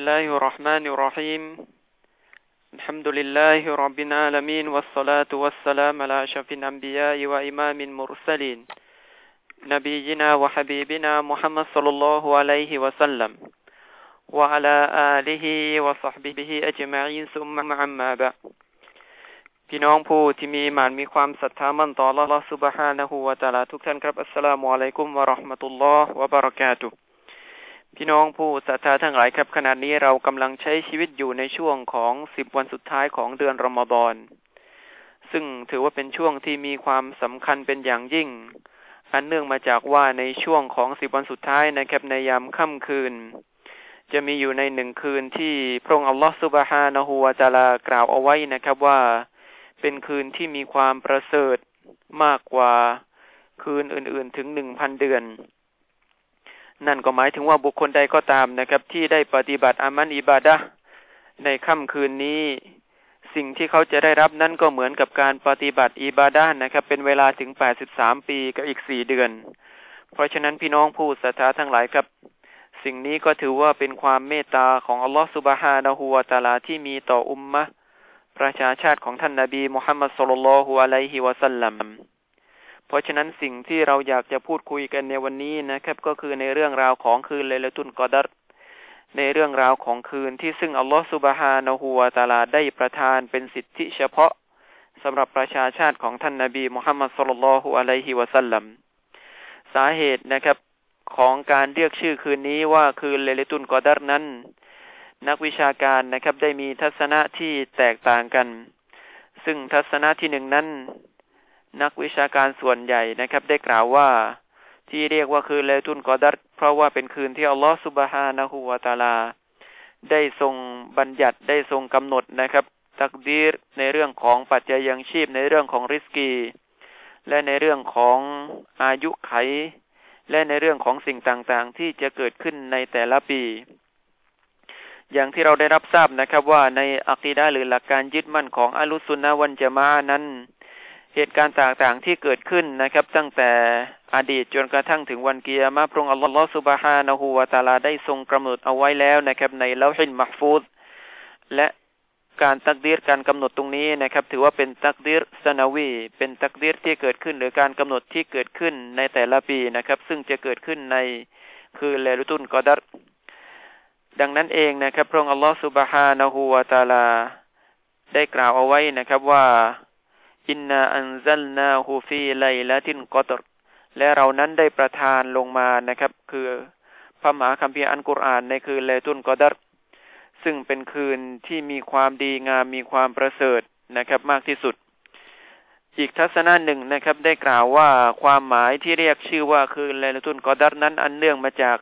الله الرحمن الرحيم الحمد لله رب العالمين والصلاة والسلام على أشرف الأنبياء وإمام المرسلين نبينا وحبيبنا محمد صلى الله عليه وسلم وعلى آله وصحبه أجمعين ثم أما بعد พี่น้องผู้ที่มีหมานมีความศรัทธามั่นต่อ Allah سبحانه และ تعالى ทุกท่านครับอัสสลามุอะลัยกุมวะเราะห์มะตุลลอฮ์วะบะเราะกาตุฮ์ พี่น้องผู้ศรัทธาทั้งหลายครับขณะนี้เรากำลังใช้ชีวิตอยู่ในช่วงของสิบวันสุดท้ายของเดือนรอมฎอนซึ่งถือว่าเป็นช่วงที่มีความสำคัญเป็นอย่างยิ่ง อันเนื่องมาจากว่าในช่วงของสิบวันสุดท้ายนะครับในยามค่ำคืน จะมีอยู่ในหนึ่งคืนที่พระองค์อัลลอฮฺสุบฮานะฮูวาจาลากล่าวเอาไว้นะครับว่าเป็นคืนที่มีความประเสริฐมากกว่าคืนอื่นๆถึงหนึ่งพันเดือน นั่นก็หมายถึงว่าบุคคลใดก็ตามนะครับ ที่ได้ปฏิบัติอามันอิบาดะในค่ำคืนนี้ สิ่งที่เขาจะได้รับนั่นก็เหมือนกับการปฏิบัติอิบาดะนะครับ เป็นเวลาถึงแปดสิบสามปีกับอีกสี่เดือน เพราะฉะนั้นพี่น้องผู้ศรัทธาทั้งหลายครับ สิ่งนี้ก็ถือว่าเป็นความเมตตาของอัลลอฮฺสุบฮานะฮูวาตาลาที่มีต่ออุมมะประชาชาติของท่านนาบีมุฮัมมัดصلى الله عليه وسلم เพราะฉะนั้นสิ่งที่เราอยากจะพูดคุยกันในวันนี้นะครับ ก็คือในเรื่องราวของคืน ليلة القدرในเรื่องราวของคืนที่ซึ่งอัลลอฮฺسبحانه وتعالىได้ประทานเป็นสิทธิเฉพาะสำหรับประชาชาติของท่านนาบีมุฮัมมัดصلى الله عليه وسلمสาเหตุนะครับของการเรียกชื่อคืนนี้ว่าคืน ليلة القدرนั้น นักวิชาการนะครับได้มีทัศนะที่แตกต่างกัน ซึ่งทัศนะที่หนึ่งนั้น นักวิชาการส่วนใหญ่นะครับ ได้กล่าวว่าที่เรียกว่าคืนเลตุนกอดัตเพราะว่าเป็นคืนที่อัลลอฮฺสุบฮานะฮูวาตาลา ได้ทรงบัญญัติได้ทรงกำหนดนะครับ ตักดีรในเรื่องของปัจจัยยังชีพในเรื่องของริสกี และในเรื่องของอายุไข และในเรื่องของสิ่งต่างๆ ที่จะเกิดขึ้นในแต่ละปี อย่างที่เราได้รับทราบนะครับว่าในอักีดาหรือหลักการยึดมั่นของอัลุสุนนะวันจะมานั้น เหตุการณ์ต่างๆที่เกิดขึ้นนะครับ ตั้งแต่อดีตจนกระทั่งถึงวันเกียร์มาพระองค์อัลลอฮฺสุบฮานะฮูวาตาลาได้ทรงกำหนดเอาไว้แล้วนะครับ ในเลาฮินมักฟูดและการตักดีรการกำหนดตรงนี้นะครับ ถือว่าเป็นตักดีรสนาวีเป็นتقديرที่เกิดขึ้น หรือการกำหนดที่เกิดขึ้นในแต่ละปีนะครับ ซึ่งจะเกิดขึ้นในคือเลรุตุนกอดัรดังนั้นเองนะครับ พระองค์อัลลอฮฺسبحانه وتعالى ได้กล่าวเอาไว้นะครับว่า إنا أنزلناه في ليلة القدرและเรานั้นได้ประทานลงมานะครับ คือพระมหาคัมภีร์อัลกุรอานในคืน ليلة القدرซึ่งเป็นคืนที่มีความดีงามมีความประเสริฐนะครับ มากที่สุด อีกทัศนะหนึ่งนะครับ ได้กล่าวว่าความหมายที่เรียกชื่อว่าคืนเลตุนกอดัรนั้นอันเนื่องมาจาก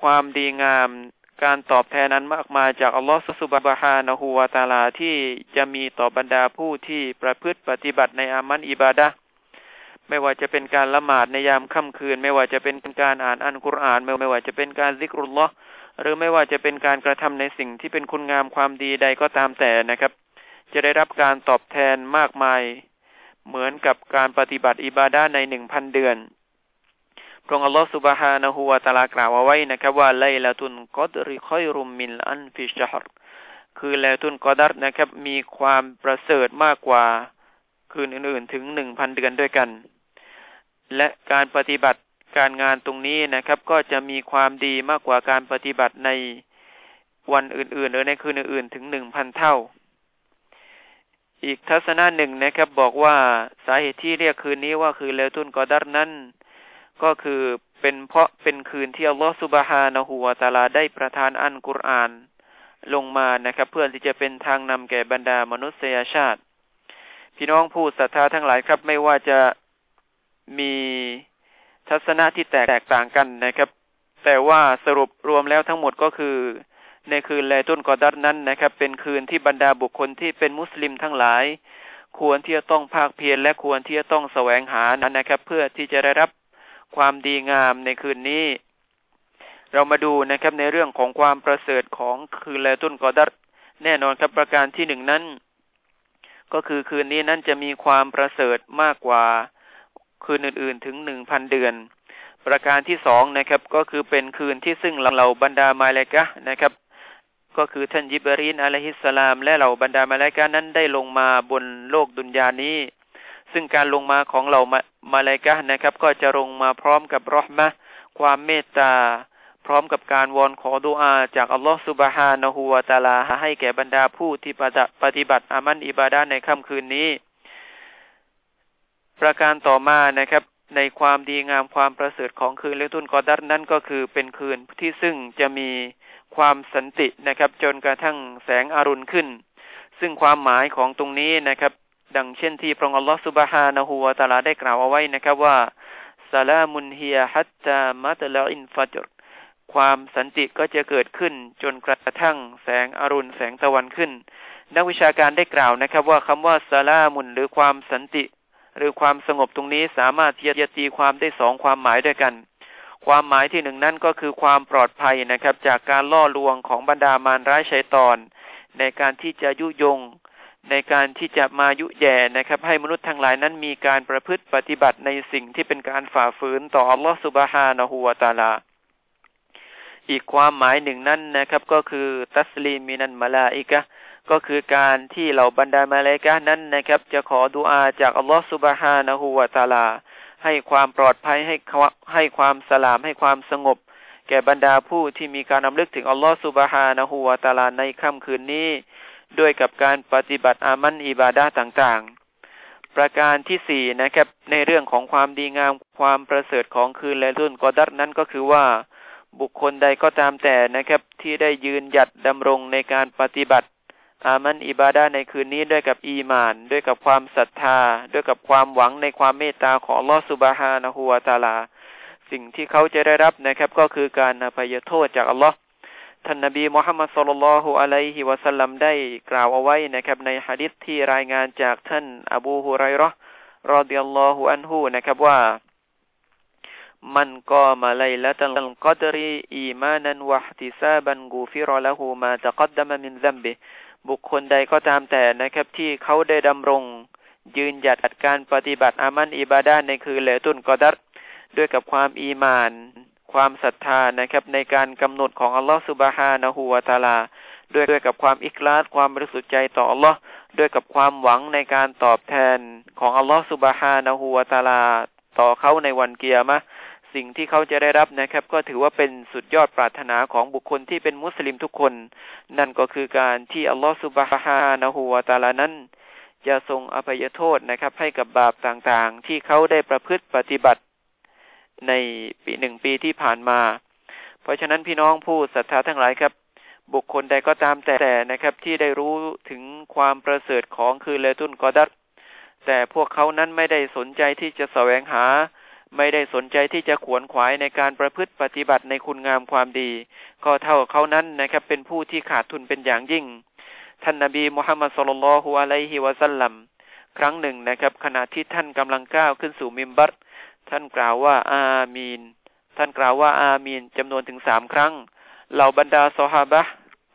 ความดีงาม การตอบแทนนั้นมากมายจากอัลลอฮฺสุบะฮานะฮูวาตาลาที่จะมีต่อบรรดาผู้ที่ประพฤติปฏิบัติในอามันอิบาดะไม่ว่าจะเป็นการละหมาดในยามค่ำคืน ไม่ว่าจะเป็นการอ่านอันกุรอาน ไม่ว่าจะเป็นการซิกรุลลอฮ์หรือไม่ว่าจะเป็นการกระทำในสิ่งที่เป็นคุณงามความดีใดก็ตามแต่นะครับ จะได้รับการตอบแทนมากมาย เหมือนกับการปฏิบัติอิบาดะในหนึ่งพันเดือน พระองค์อัลลอฮฺสุบฮานะฮูวาตาลากล่าวเอาไว้นะครับว่าไลลาตุนกอดริคอยรุมมินอันฟิชฮรคือไลลาตุนกอดัรนะครับ มีความประเสริฐมากกว่าคืนอื่นๆ ถึงหนึ่งพันเดือนด้วยกัน และการปฏิบัติการงานตรงนี้นะครับ ก็จะมีความดีมากกว่าการปฏิบัติในวันอื่นๆ หรือในคืนอื่นๆ ถึงหนึ่งพันเท่า อีกทัศนะหนึ่งนะครับ บอกว่าสาเหตุที่เรียกคืนนี้ว่าคือเลตุนกอดัรนั้น ก็คือเป็นเพราะเป็นคืนที่อัลลอฮฺสุบฮานะฮูวาตาลาได้ประทานอันกุรอานลงมานะครับ เพื่อที่จะเป็นทางนำแก่บรรดามนุษยชาติ พี่น้องผู้ศรัทธาทั้งหลายครับ ไม่ว่าจะมีทัศนะที่แตกต่างกันนะครับ แต่ว่าสรุปรวมแล้วทั้งหมดก็คือ ในคืนแลตุนกอดัดนั้นนะครับ เป็นคืนที่บรรดาบุคคลที่เป็นมุสลิมทั้งหลาย ควรที่จะต้องภาคเพียรและควรที่จะต้องแสวงหานะครับ เพื่อที่จะได้รับ ความดีงามในคืนนี้ เรามาดูนะครับในเรื่องของความประเสริฐของคืนแลตุนกอดัตแน่นอนครับประการที่หนึ่งนั้น ก็คือคืนนี้นั้นจะมีความประเสริฐมากกว่าคืนอื่น ๆ ถึงหนึ่งพันเดือน ประการที่สองนะครับ ก็คือเป็นคืนที่ซึ่งเราบรรดามาเลกะนะครับ ก็คือท่านยิบรีนอะลัยฮิสสลาม และเหล่าบรรดามาเลกะนั้นได้ลงมาบนโลกดุนยานี้ ซึ่งการลงมาของเหล่ามาเลกะนะครับ ก็จะลงมาพร้อมกับรหมะความเมตตา พร้อมกับการวอนขอดุอา จากอัลลอฮฺสุบฮานะฮูวาตาลา ให้แก่บรรดาผู้ที่ปฏิบัติอามันอิบาดาในค่ำคืนนี้ ประการต่อมานะครับ ในความดีงามความประเสริฐของคืนเลตุนกอดัตนั่นก็คือเป็นคืนที่ซึ่งจะมีความสันตินะครับ จนกระทั่งแสงอรุณขึ้น ซึ่งความหมายของตรงนี้นะครับ ดังเช่นที่พระองค์อัลลอฮฺสุบฮานะฮูวาตาลาได้กล่าวเอาไว้นะครับว่าซาลามุนเฮียฮัตตามัตลาอินฟัจรความสันติก็จะเกิดขึ้นจนกระทั่งแสงอรุณแสงตะวันขึ้น นักวิชาการได้กล่าวนะครับ ว่าคำว่าซาลามุนหรือความสันติ หรือความสงบตรงนี้สามารถที่จะตีความได้สองความหมายด้วยกัน ความหมายที่หนึ่งนั่นก็คือความปลอดภัยนะครับ จากการล่อลวงของบรรดามารร้ายชัยตอน ในการที่จะยุยง ในการที่จะมายุแย่นะครับ ให้มนุษย์ทั้งหลายนั้นมีการประพฤติปฏิบัติในสิ่งที่เป็นการฝ่าฝืนต่ออัลลอฮฺสุบฮานะฮูวาตาลา อีกความหมายหนึ่งนั่นนะครับ ก็คือตัสลีมินันมาลาอิกะก็คือการที่เหล่าบรรดามาเลกานั้นนะครับ จะขอดุอาจากอัลลอฮฺสุบฮานะฮูวาตาลา ให้ความปลอดภัยให้ให้ความสลามให้ความสงบ แก่บรรดาผู้ที่มีการนำลึกถึงอัลลอฮฺสุบฮานะฮูวาตาลาในค่ำคืนนี้ ด้วยกับการปฏิบัติอามันอิบาดาต่างๆ ประการที่สี่นะครับ ในเรื่องของความดีงามความประเสริฐของคืนและรุ่นกอดัตนั้นก็คือว่าบุคคลใดก็ตามแต่นะครับ ที่ได้ยืนหยัดดำรงในการปฏิบัติ อามันอิบาดาในคืนนี้ด้วยกับอีมาน ด้วยกับความศรัทธา ด้วยกับความหวังในความเมตตาของลอสุบฮานะฮูวตาลา สิ่งที่เขาจะได้รับนะครับ ก็คือการอภัยโทษจากอัลลอฮ์ ท่านนบีมุฮัมมัดสุลลัลฮุอะลัยฮิวะสัลลัมได้กล่าวเอาไว้นะครับ ในฮะดิษที่รายงานจากท่านอบูฮุไรรอرضي الله عنهนะครับว่า من قام ليلة القدر إيمانا واحتسابا غفر له ما تقدم من ذنبهบุคคลใดก็ตามแต่นะครับ ที่เขาได้ดำรง ยืนหยัดการปฏิบัติอามัลอิบาดะฮฺในคืน ليلة القدرด้วยกับความอีมาน ความศรัทธานะครับ ในการกำหนดของอัลลอฮฺسبحانه وتعالى ด้วยด้วยกับความอิคลาสความบริสุทธิ์ใจต่ออัลลอฮ์ด้วยกับความหวังในการตอบแทนของอัลลอฮฺสุบฮานะฮูวาตาลา ต่อเขาในวันเกียร์มะสิ่งที่เขาจะได้รับนะครับ ก็ถือว่าเป็นสุดยอดปรารถนาของบุคคลที่เป็นมุสลิมทุกคน นั่นก็คือการที่อัลลอฮฺสุบฮานะฮูวาตาลานั้นจะทรงอภัยโทษนะครับ ให้กับบาปต่างๆ ที่เขาได้ประพฤติปฏิบัติ ในปีหนึ่งปีที่ผ่านมา เพราะฉะนั้นพี่น้องผู้ศรัทธาทั้งหลายครับ บุคคลใดก็ตามแต่นะครับที่ได้รู้ถึงความประเสริฐของคือเลตุนกอดัตแต่พวกเขานั้นไม่ได้สนใจที่จะแสวงหา ไม่ได้สนใจที่จะขวนขวายในการประพฤติปฏิบัติในคุณงามความดี ก็เท่าเขานั้นนะครับเป็นผู้ที่ขาดทุนเป็นอย่างยิ่ง ท่านนาบีมุฮัมมัดสุลลัลฮุอะลัยฮิวะสัลลัมครั้งหนึ่งนะครับ ขณะที่ท่านกำลังก้าวขึ้นสู่มิมบัต ท่านกล่าวว่า อามีน ท่านกล่าวว่า อามีนจำนวนถึงสามครั้ง เหล่าบรรดาซอฮาบะ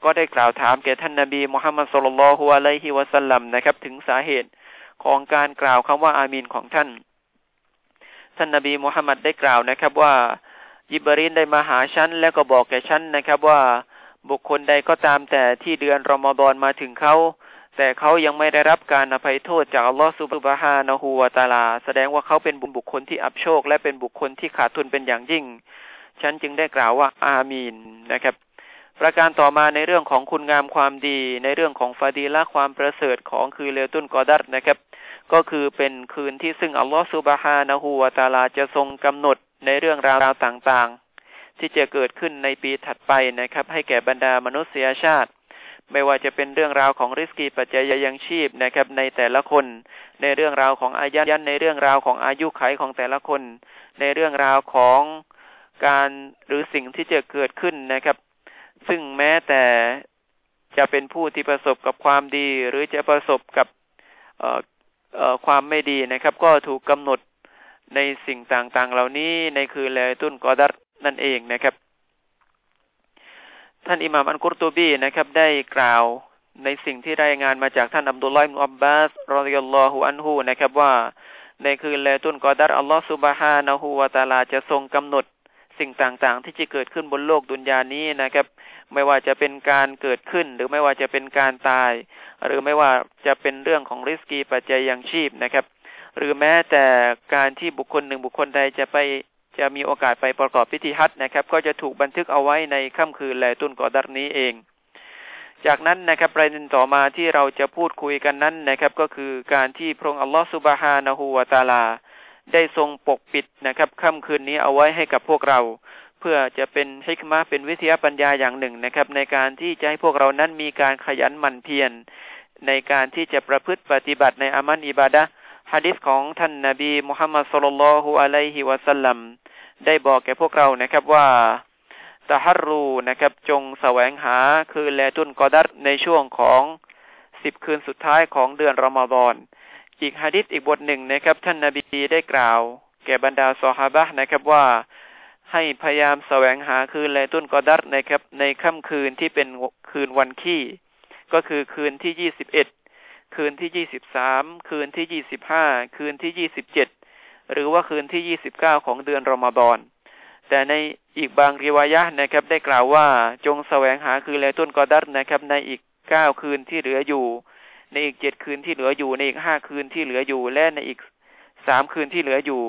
ก็ได้กล่าวถามแก่ท่านนาบีมุฮัมมัดสุลลัลฮุอะลัยฮิวะสัลลัมนะครับ ถึงสาเหตุของการกล่าวคำว่าอามีนของท่าน ท่านนบีมุฮัมมัดได้กล่าวนะครับว่ายิบรินได้มาหาฉันแล้วก็บอกแก่ฉันนะครับว่าบุคคลใดก็ตามแต่ที่เดือนรอมฎอนมาถึงเขา แต่เขายังไม่ได้รับการอภัยโทษจากอัลลอฮฺซุบฮานะฮูวาตาลา แสดงว่าเขาเป็นบุคคลที่อับโชค และเป็นบุคคลที่ขาดทุนเป็นอย่างยิ่ง ฉันจึงได้กล่าวว่าอามีนนะครับ ประการต่อมาในเรื่องของคุณงามความดี ในเรื่องของฟาดีละความประเสริฐของคือเลตุนกอดัตนะครับ ก็คือเป็นคืนที่ซึ่งอัลลอฮฺสุบฮานะฮูวาตาลาจะทรงกำหนดในเรื่องราวต่างๆ ที่จะเกิดขึ้นในปีถัดไปนะครับ ให้แก่บรรดามนุษยชาติ ไม่ว่าจะเป็นเรื่องราวของริสกีปัจจัยยังชีพนะครับ ในแต่ละคน ในเรื่องราวของอายันในเรื่องราวของอายุไขของแต่ละคน ในเรื่องราวของการหรือสิ่งที่จะเกิดขึ้นนะครับ ซึ่งแม้แต่จะเป็นผู้ที่ประสบกับความดี หรือจะประสบกับความไม่ดีนะครับ ก็ถูกกำหนดในสิ่งต่างๆ เหล่านี้ในคือเลตุนกอดัตนั่นเองนะครับ ท่านอิหม่ามอันกุรตูบีนะครับ ได้กล่าวในสิ่งที่รายงานมาจากท่านอับดุลลอฮ์อิบอับบาสรอดิยัลลอฮุอันฮูนะครับว่าในคืนแลตุนกอดัรอัลลอฮฺสุบฮานะฮูวาตาลาจะทรงกำหนดสิ่งต่างๆ ที่จะเกิดขึ้นบนโลกดุนยานี้นะครับ ไม่ว่าจะเป็นการเกิดขึ้น หรือไม่ว่าจะเป็นการตาย หรือไม่ว่าจะเป็นเรื่องของริสกีปัจจัยยังชีพนะครับ หรือแม้แต่การที่บุคคลหนึ่งบุคคลใดจะไป จะมีโอกาสไปประกอบพิธีฮัจนะครับ ก็จะถูกบันทึกเอาไว้ในค่ำคืนแลตุนกอดัรนี้เอง จากนั้นนะครับประเด็นต่อมาที่เราจะพูดคุยกันนั้นนะครับ ก็คือการที่พระองค์อัลลอฮฺสุบฮานะฮูวาตาลา ได้ทรงปกปิดนะครับค่ำคืนนี้เอาไว้ให้กับพวกเรา เพื่อจะเป็นฮิกมาเป็นวิทยาปัญญาอย่างหนึ่งนะครับ ในการที่จะให้พวกเรานั้นมีการขยันหมั่นเพียรในการที่จะประพฤติปฏิบัติในอามันอิบาดะ ฮะดิษของท่านนาบีมุฮัมมัดสุลลัลฮุอะลัยฮิวะสัลลัมได้บอกแก่พวกเรานะครับว่าตะฮัรรูนะครับ จงแสวงหาคืนแลตุนกอดัตในช่วงของสิบคืนสุดท้ายของเดือนรอมฎอนอีกฮะดิษอีกบทหนึ่งนะครับ ท่านนาบีได้กล่าว แก่บรรดาซอฮาบะนะครับว่าให้พยายามแสวงหาคืนแลตุนกอดัตนะครับ ในค่ำคืนที่เป็นคืนวันขี้ ก็คือคืนที่ยี่สิบเอ็ด คืนที่ยี่สิบสามคืนที่ยี่สิบห้าคืนที่ยี่สิบเจ็ดหรือว่าคืนที่ยี่สิบเก้าของเดือนรอมฎอนแต่ในอีกบางริวายะนะครับ ได้กล่าวว่าจงแสวงหาคืนแลตุนกอดัตนะครับ ในอีกเก้าคืนที่เหลืออยู่ ในอีกเจ็ดคืนที่เหลืออยู่ ในอีกห้าคืนที่เหลืออยู่ และในอีกสามคืนที่เหลืออยู่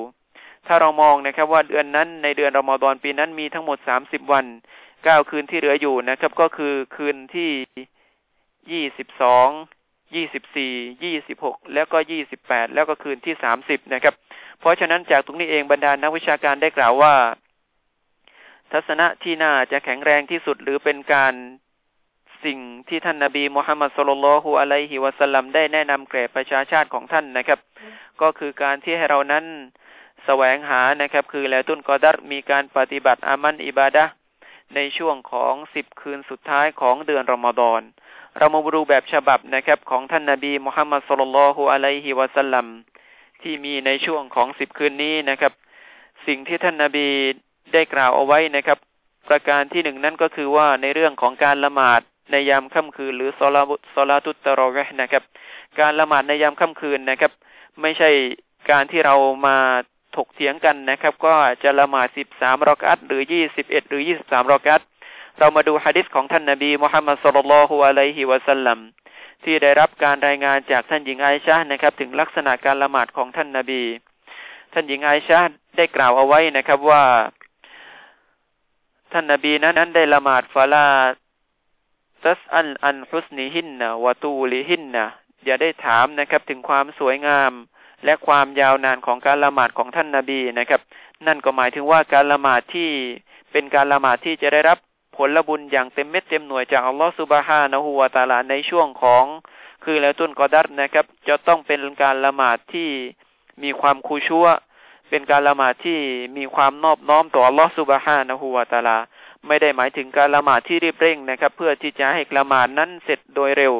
ถ้าเรามองนะครับ ว่าเดือนนั้นในเดือนรอมฎอนปีนั้นมีทั้งหมดสามสิบวันเก้าคืนที่เหลืออยู่นะครับ ก็คือคืนที่ยี่สิบสอง ยี่สิบสี่ยี่สิบหกแล้วก็ยี่สิบแปดแล้วก็คืนที่สามสิบนะครับ เพราะฉะนั้นจากตรงนี้เองบรรดานักวิชาการได้กล่าวว่า ทัศนะที่น่าจะแข็งแรงที่สุดหรือเป็นการสิ่งที่ท่านนาบีมุฮัมมัดสุลลัลฮุอะลัยฮิวะสัลลัมได้แนะนำแก่ประชาชาติของท่านนะครับ ก็คือการที่ให้เรานั้นแสวงหานะครับ คือแลตุนกอดัรมีการปฏิบัติอามันอิบาดะในช่วงของสิบคืนสุดท้ายของเดือนรอมฎอน เรามาดูแบบฉบับนะครับ ของท่านนาบีมุฮัมมัดสุลลัลฮุอะลัยฮิวะสัลลัมที่มีในช่วงของสิบคืนนี้นะครับ สิ่งที่ท่านนาบีได้กล่าวเอาไว้นะครับ ประการที่หนึ่งนั่นก็คือว่าในเรื่องของการละหมาดในยามค่ำคืน หรือซอลาซอลาตุตตรอเวนะครับ การละหมาดในยามค่ำคืนนะครับ ไม่ใช่การที่เรามาถกเถียงกันนะครับ ก็จะละหมาดสิบสามรอกัตหรือยี่สิบเอ็ดหรือยี่สิบสามรอกัต เรามาดูฮะดิษของท่านนาบีมุฮัมมัดสุลลัลฮุอะลัยฮิวะสัลลัมที่ได้รับการรายงานจากท่านหญิงไอชานะครับ ถึงลักษณะการละหมาดของท่านนาบี ท่านหญิงไอชาได้กล่าวเอาไว้นะครับว่า ท่านนาบีนั้นได้ละหมาดฟาลาตัสอันอันฮุสนิหินนะวะตูลิหินนะอย่าได้ถามนะครับถึงความสวยงามและความยาวนานของการละหมาดของท่านนาบีนะครับ นั่นก็หมายถึงว่าการละหมาดที่เป็นการละหมาดที่จะได้รับ ผลบุญอย่างเต็มเม็ดเต็มหน่วยจากอัลลอฮฺสุบฮานะฮูวาตาลาในช่วงของคือแล้วตุนกอดัตนะครับ จะต้องเป็นการละหมาดที่มีความคูชัวเป็นการละหมาดที่มีความนอบน้อมต่ออัลลอฮฺสุบฮานะฮูวาตาลา ไม่ได้หมายถึงการละหมาดที่รีบเร่งนะครับ เพื่อที่จะให้ละหมาดนั้นเสร็จโดยเร็ว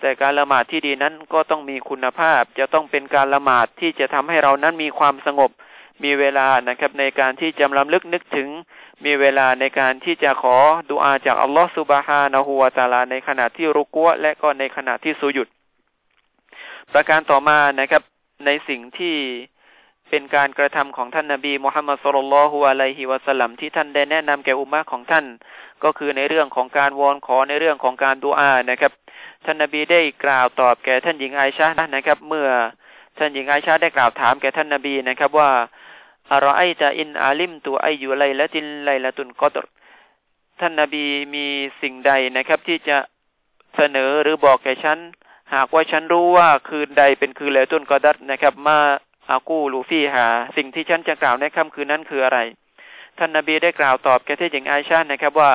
แต่การละหมาดที่ดีนั้นก็ต้องมีคุณภาพ จะต้องเป็นการละหมาดที่จะทำให้เรานั้นมีความสงบ มีเวลานะครับในการที่จะลำลึกนึกถึง มีเวลาในการที่จะขอดุอาจากอัลลอฮฺสุบฮานะฮูวาตาลา ในขณะที่รุกัวและก็ในขณะที่สุยุดประการต่อมานะครับในสิ่งที่เป็นการกระทำของท่านนาบีมุฮัมมัดสุลลัลฮุอะลัยฮิวะสัลลัมที่ท่านได้แนะนำแก่อุมมะของท่าน ก็คือในเรื่องของการวอนขอในเรื่องของการดูอานะครับ ท่านนาบีได้กล่าวตอบแก่ท่านหญิงไอชานะครับ เมื่อท่านหญิงไอชาได้กล่าวถามแก่ท่านนาบีนะครับว่า อารอไอจะอินอาลิมตัวไออยู่ไรละตินไรละตุนกอตรท่านนาบีมีสิ่งใดนะครับ ที่จะเสนอหรือบอกแก่ฉัน หากว่าฉันรู้ว่าคืนใดเป็นคืนละตุนกอดัตนะครับ มาอากูลูฟี่หา สิ่งที่ฉันจะกล่าวในค่ำคืนนั้นคืออะไร ท่านนาบีได้กล่าวตอบแก่ท่หญิงไอชานะครับว่า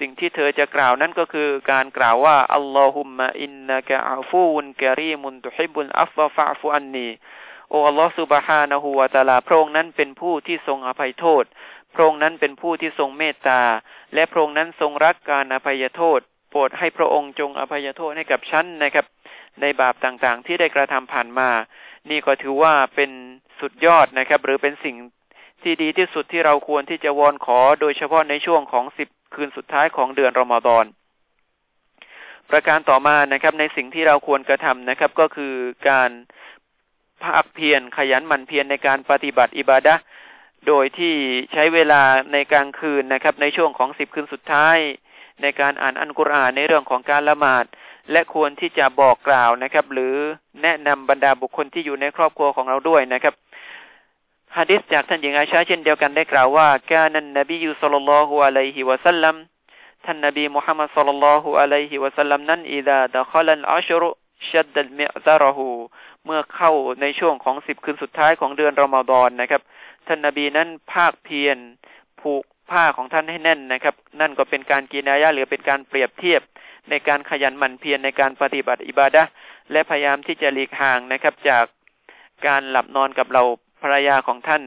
สิ่งที่เธอจะกล่าวนั้นก็คือการกล่าวว่าอัลลอฮุมมะอินนะกะอาฟูนกะรีมุนตุฮิบุนอัฟฟะฟูอันนี โออัลลอฮฺสุบฮานะฮูวาตาลาพระองค์นั้นเป็นผู้ที่ทรงอภัยโทษ พระองค์นั้นเป็นผู้ที่ทรงเมตตา และพระองค์นั้นทรงรักการอภัยโทษ โปรดให้พระองค์จงอภัยโทษให้กับฉันนะครับ ในบาปต่างๆ ที่ได้กระทำผ่านมา นี่ก็ถือว่าเป็นสุดยอดนะครับ หรือเป็นสิ่งที่ดีที่สุดที่เราควรที่จะวอนขอ โดยเฉพาะในช่วงของสิบคืนสุดท้ายของเดือนรอมฎอนประการต่อมานะครับในสิ่งที่เราควรกระทำนะครับ ก็คือการ ภาคเพียรขยันหมั่นเพียรในการปฏิบัติอิบาดะโดยที่ใช้เวลาในกลางคืนนะครับ ในช่วงของสิบคืนสุดท้าย ในการอ่านอันกุรอานในเรื่องของการละหมาด และควรที่จะบอกกล่าวนะครับ หรือแนะนำบรรดาบุคคลที่อยู่ในครอบครัวของเราด้วยนะครับฮะดิษจากท่านหญิงอาชาเช่นเดียวกันได้กล่าวว่าการนันนบียูสัลลัลลอฮุอะลัยฮิวะสัลลัมท่านนบีมุฮัมมัดสัลลัลลอฮุอะลัยฮิวะสัลลัมนั้นอิดาดะคลันอัชรุ ชัดดัลมิซารหูเมื่อเข้าในช่วงของสิบคืนสุดท้ายของเดือนรอมฎอนนะครับ ท่านนบีนั้นภาคเพียรผูกผ้าของท่านให้แน่นนะครับ นั่นก็เป็นการกินายะหรือเป็นการเปรียบเทียบในการขยันหมั่นเพียรในการปฏิบัติอิบาดะและพยายามที่จะหลีกห่างนะครับ จากการหลับนอนกับเราภรรยาของท่าน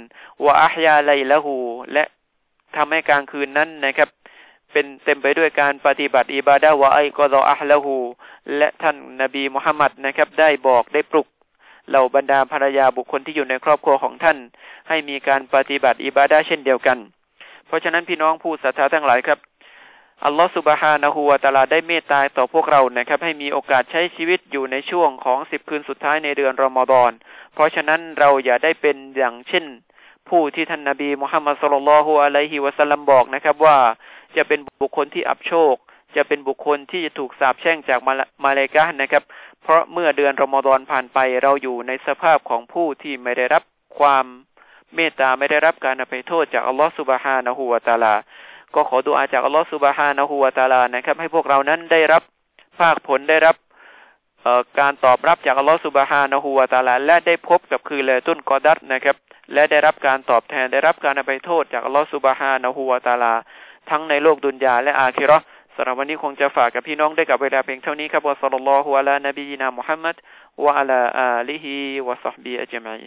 วะอัฮยาไลละหูและทำให้กลางคืนนั้นนะครับ เป็นเต็มไปด้วยการปฏิบัติอิบาดะวะไอกอรออัลละหูและท่านนบีมุฮัมมัดนะครับ ได้บอกได้ปลุกเหล่าบรรดาภรรยาบุคคลที่อยู่ในครอบครัวของท่าน ให้มีการปฏิบัติอิบาดะเช่นเดียวกัน เพราะฉะนั้นพี่น้องผู้ศรัทธาทั้งหลายครับอัลลอฮฺสุบฮานะฮูวาตาลาได้เมตตาต่อพวกเรานะครับ ให้มีโอกาสใช้ชีวิตอยู่ในช่วงของสิบคืนสุดท้ายในเดือนรอมฎอน เพราะฉะนั้นเราอย่าได้เป็นอย่างเช่น ผู้ที่ท่านนาบีมุฮัมมัดสุลลัลฮุอะลัยฮิวะสัลลัมบอกนะครับว่า จะเป็นบุคคลที่อับโชค จะเป็นบุคคลที่จะถูกสาปแช่งจากมามาเลกะนะครับ เพราะเมื่อเดือนรอมฎอนผ่านไปเราอยู่ในสภาพของผู้ที่ไม่ได้รับความเมตตาไม่ได้รับการอภัยโทษจากอัลลอฮฺสุบฮานะฮูวาตาลา ก็ขอดุอาจากอัลลอฮฺสุบฮานะฮูวาตาลานะครับ ให้พวกเรานั้นได้รับภาคผลได้รับการตอบรับจากอัลลอฮฺสุบฮานะฮูวาตาลา และได้พบกับคือเลตุนกอดัตนะครับ และได้รับการตอบแทนได้รับการอภัยโทษจากอัลลอฮฺสุบฮานะฮูวาตาลา ทั้งในโลกดุนยาและอาคิรอสำหรับวันนี้คงจะฝากกับพี่น้องได้กับเวลาเพียงเท่านี้ครับวะสัลลัลลอฮุอะลานบีนามุฮัมมัดวะอะลาอาลิฮิวะซอฮบีอัจมัย